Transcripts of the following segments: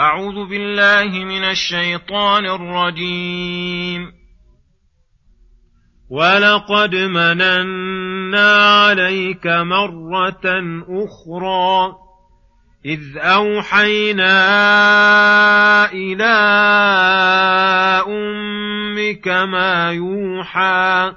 أعوذ بالله من الشيطان الرجيم. ولقد مننا عليك مرة أخرى إذ أوحينا إلى أمك ما يوحى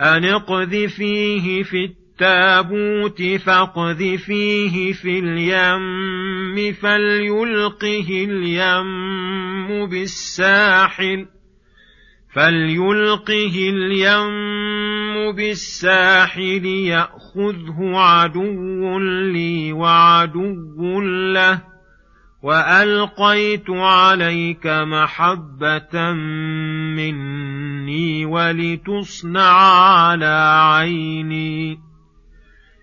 أن اقذفيه في التابوت فاقذفيه في اليم فليلقه اليم بالساحل فليلقه اليم بالساحل يأخذه عدو لي وعدو له وألقيت عليك محبة مني ولتصنع على عيني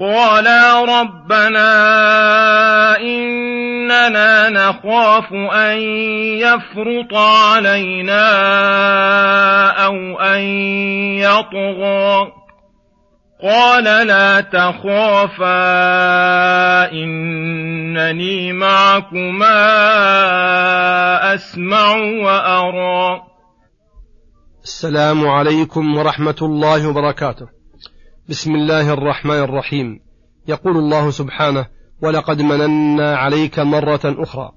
قالا ربنا إننا نخاف أن يفرط علينا أو أن يطغى قال لا تخافا إنني معكما أسمع وأرى السلام عليكم ورحمة الله وبركاته. بسم الله الرحمن الرحيم. يقول الله سبحانه ولقد مننا عليك مرة أخرى.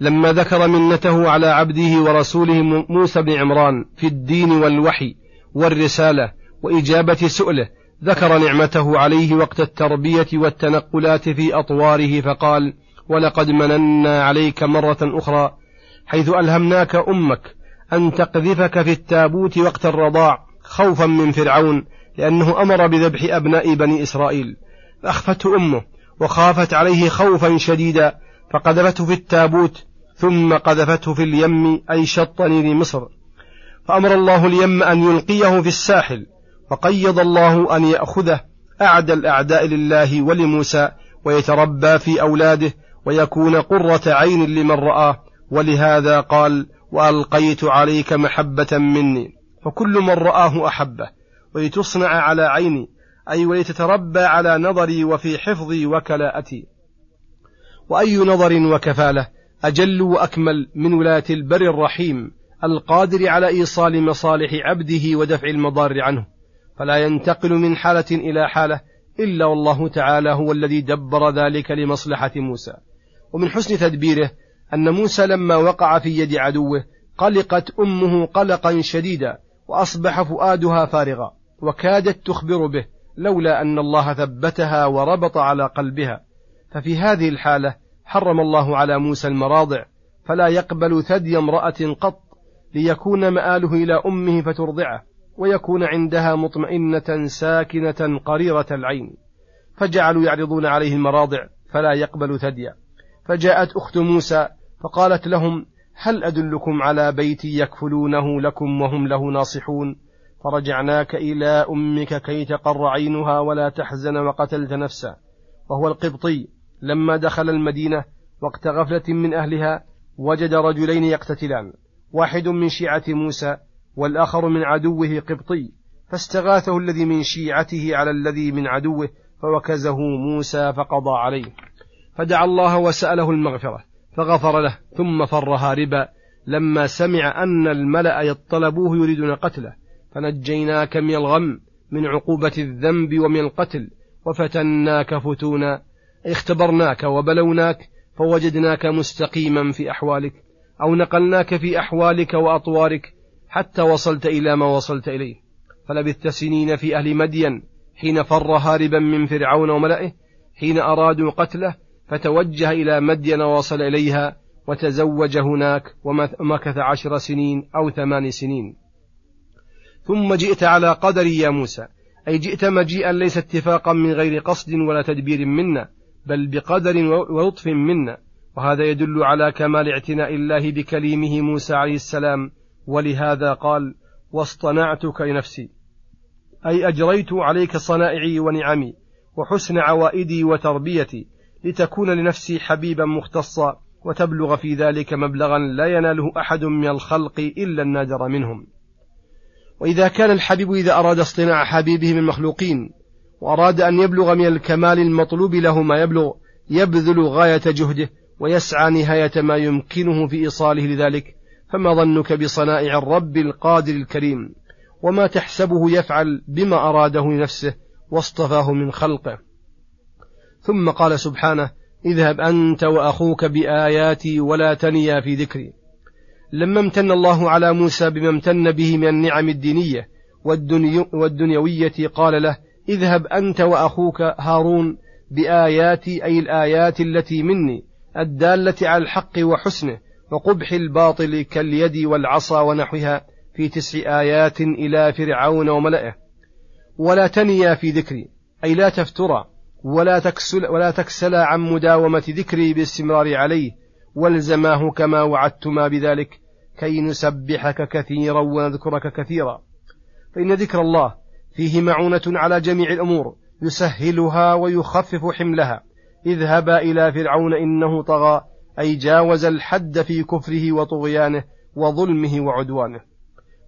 لما ذكر منته على عبده ورسوله موسى بن عمران في الدين والوحي والرسالة وإجابة سؤله ذكر نعمته عليه وقت التربية والتنقلات في أطواره فقال ولقد مننا عليك مرة أخرى حيث ألهمناك أمك أن تقذفك في التابوت وقت الرضاع خوفا من فرعون لأنه أمر بذبح أبناء بني إسرائيل فأخفته أمه وخافت عليه خوفا شديدا فقذفته في التابوت ثم قذفته في اليم أي شط نيل مصر فأمر الله اليم أن يلقيه في الساحل وقيض الله أن يأخذه أعدى الأعداء لله ولموسى ويتربى في أولاده ويكون قرة عين لمن رآه. ولهذا قال وألقيت عليك محبة مني. فكل من رآه أحبه. ولتصنع على عيني أي ولتتربى على نظري وفي حفظي وكلاءتي. وأي نظر وكفالة أجل وأكمل من ولاية البر الرحيم القادر على إيصال مصالح عبده ودفع المضار عنه. فلا ينتقل من حالة إلى حالة إلا والله تعالى هو الذي دبر ذلك لمصلحة موسى. ومن حسن تدبيره أن موسى لما وقع في يد عدوه قلقت أمه قلقا شديدا وأصبح فؤادها فارغا. وكادت تخبر به لولا أن الله ثبتها وربط على قلبها. ففي هذه الحالة حرم الله على موسى المراضع فلا يقبل ثدي امرأة قط ليكون مآله إلى أمه فترضعه ويكون عندها مطمئنة ساكنة قريرة العين. فجعلوا يعرضون عليه المراضع فلا يقبل ثديا. فجاءت أخت موسى فقالت لهم هل أدلكم على بيت يكفلونه لكم وهم له ناصحون؟ فرجعناك إلى أمك كي تقر عينها ولا تحزن وقتلت نفسا. وهو القبطي. لما دخل المدينة وقت غفلة من أهلها وجد رجلين يقتتلان. واحد من شيعة موسى والآخر من عدوه قبطي. فاستغاثه الذي من شيعته على الذي من عدوه فوكزه موسى فقضى عليه. فدعا الله وسأله المغفرة فغفر له ثم فر هاربا لما سمع أن الملأ يطلبوه يريدون قتله فنجيناك من الغم من عقوبة الذنب ومن القتل وفتناك فتونا اختبرناك وبلوناك فوجدناك مستقيما في أحوالك أو نقلناك في أحوالك وأطوارك حتى وصلت إلى ما وصلت إليه. فلبثت سنين في أهل مدين حين فر هاربا من فرعون وملئه حين أرادوا قتله فتوجه إلى مدين ووصل إليها وتزوج هناك ومكث عشر سنين أو ثمان سنين. ثم جئت على قدر يا موسى. أي جئت مجيئا ليس اتفاقا من غير قصد ولا تدبير منا بل بقدر ولطف منا. وهذا يدل على كمال اعتناء الله بكليمه موسى عليه السلام. ولهذا قال واصطنعتك لنفسي. أي أجريت عليك صنائعي ونعمي وحسن عوائدي وتربيتي لتكون لنفسي حبيبا مختصا وتبلغ في ذلك مبلغا لا يناله أحد من الخلق إلا النادر منهم. وإذا كان الحبيب إذا أراد اصطناع حبيبه من المخلوقين وأراد أن يبلغ من الكمال المطلوب له ما يبلغ يبذل غاية جهده ويسعى نهاية ما يمكنه في إيصاله لذلك فما ظنك بصنائع الرب القادر الكريم؟ وما تحسبه يفعل بما أراده لنفسه واصطفاه من خلقه. ثم قال سبحانه اذهب أنت وأخوك بآياتي ولا تنيا في ذكري. لما امتن الله على موسى بما امتن به من النعم الدينية والدنيوية قال له اذهب أنت وأخوك هارون بآياتي أي الآيات التي مني الدالة على الحق وحسنه وقبح الباطل كاليد والعصا ونحوها في تسع آيات إلى فرعون وملئه. ولا تنيا في ذكري أي لا تفترى ولا تكسل ولا تكسلا عن مداومة ذكري بالاستمرار عليه والزماه كما وعدتما بذلك كي نسبحك كثيرا ونذكرك كثيرا. فإن ذكر الله فيه معونة على جميع الأمور يسهلها ويخفف حملها. اذهبا إلى فرعون إنه طغى أي جاوز الحد في كفره وطغيانه وظلمه وعدوانه.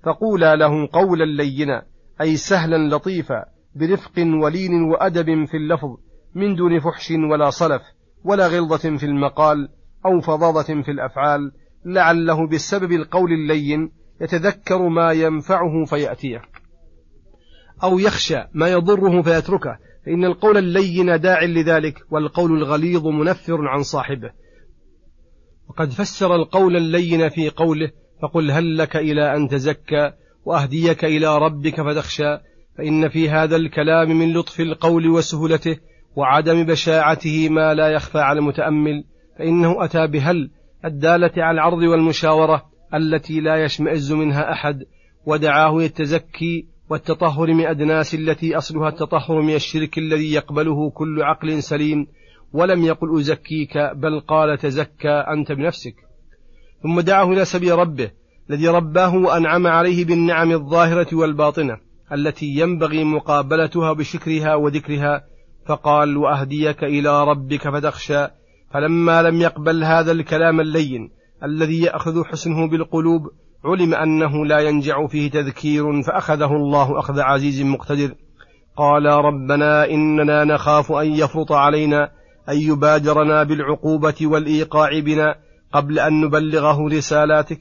فقولا له قولا لينا أي سهلا لطيفا برفق ولين وأدب في اللفظ من دون فحش ولا صلف ولا غلظة في المقال أو فظاظة في الأفعال لعله بسبب القول اللين يتذكر ما ينفعه فيأتيه. أو يخشى ما يضره فيتركه فإن القول اللين داع لذلك والقول الغليظ منفر عن صاحبه. وقد فسر القول اللين في قوله فقل هل لك إلى أن تزكى وأهديك إلى ربك فتخشى فإن في هذا الكلام من لطف القول وسهولته وعدم بشاعته ما لا يخفى على المتأمل. فإنه أتى بهل الدالة على العرض والمشاورة التي لا يشمئز منها أحد ودعاه للتزكي والتطهر من أدناس التي أصلها التطهر من الشرك الذي يقبله كل عقل سليم ولم يقل أزكيك بل قال تزكى أنت بنفسك. ثم دعاه إلى سبيل ربه الذي رباه وأنعم عليه بالنعم الظاهرة والباطنة التي ينبغي مقابلتها بشكرها وذكرها فقال وأهديك إلى ربك فتخشى فلما لم يقبل هذا الكلام اللين الذي يأخذ حسنه بالقلوب علم أنه لا ينجع فيه تذكير فأخذه الله أخذ عزيز مقتدر. قال ربنا إننا نخاف أن يفرط علينا أن يبادرنا بالعقوبة والإيقاع بنا قبل أن نبلغه رسالاتك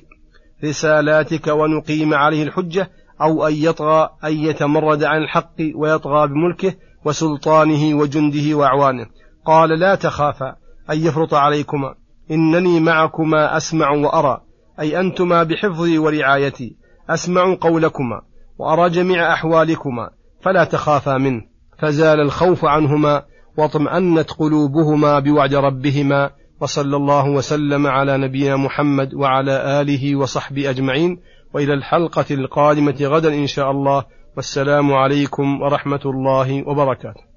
رسالاتك ونقيم عليه الحجة أو أن يطغى أن يتمرد عن الحق ويطغى بملكه وسلطانه وجنده وأعوانه. قال لا تخافا أن يفرط عليكما. إنني معكما أسمع وأرى. أي أنتما بحفظي ورعايتي. أسمع قولكما وأرى جميع أحوالكما. فلا تخافا منه. فزال الخوف عنهما واطمأنت قلوبهما بوعد ربهما. وصلى الله وسلم على نبينا محمد وعلى آله وصحبه أجمعين. وإلى الحلقة القادمة غدا إن شاء الله. والسلام عليكم ورحمة الله وبركاته.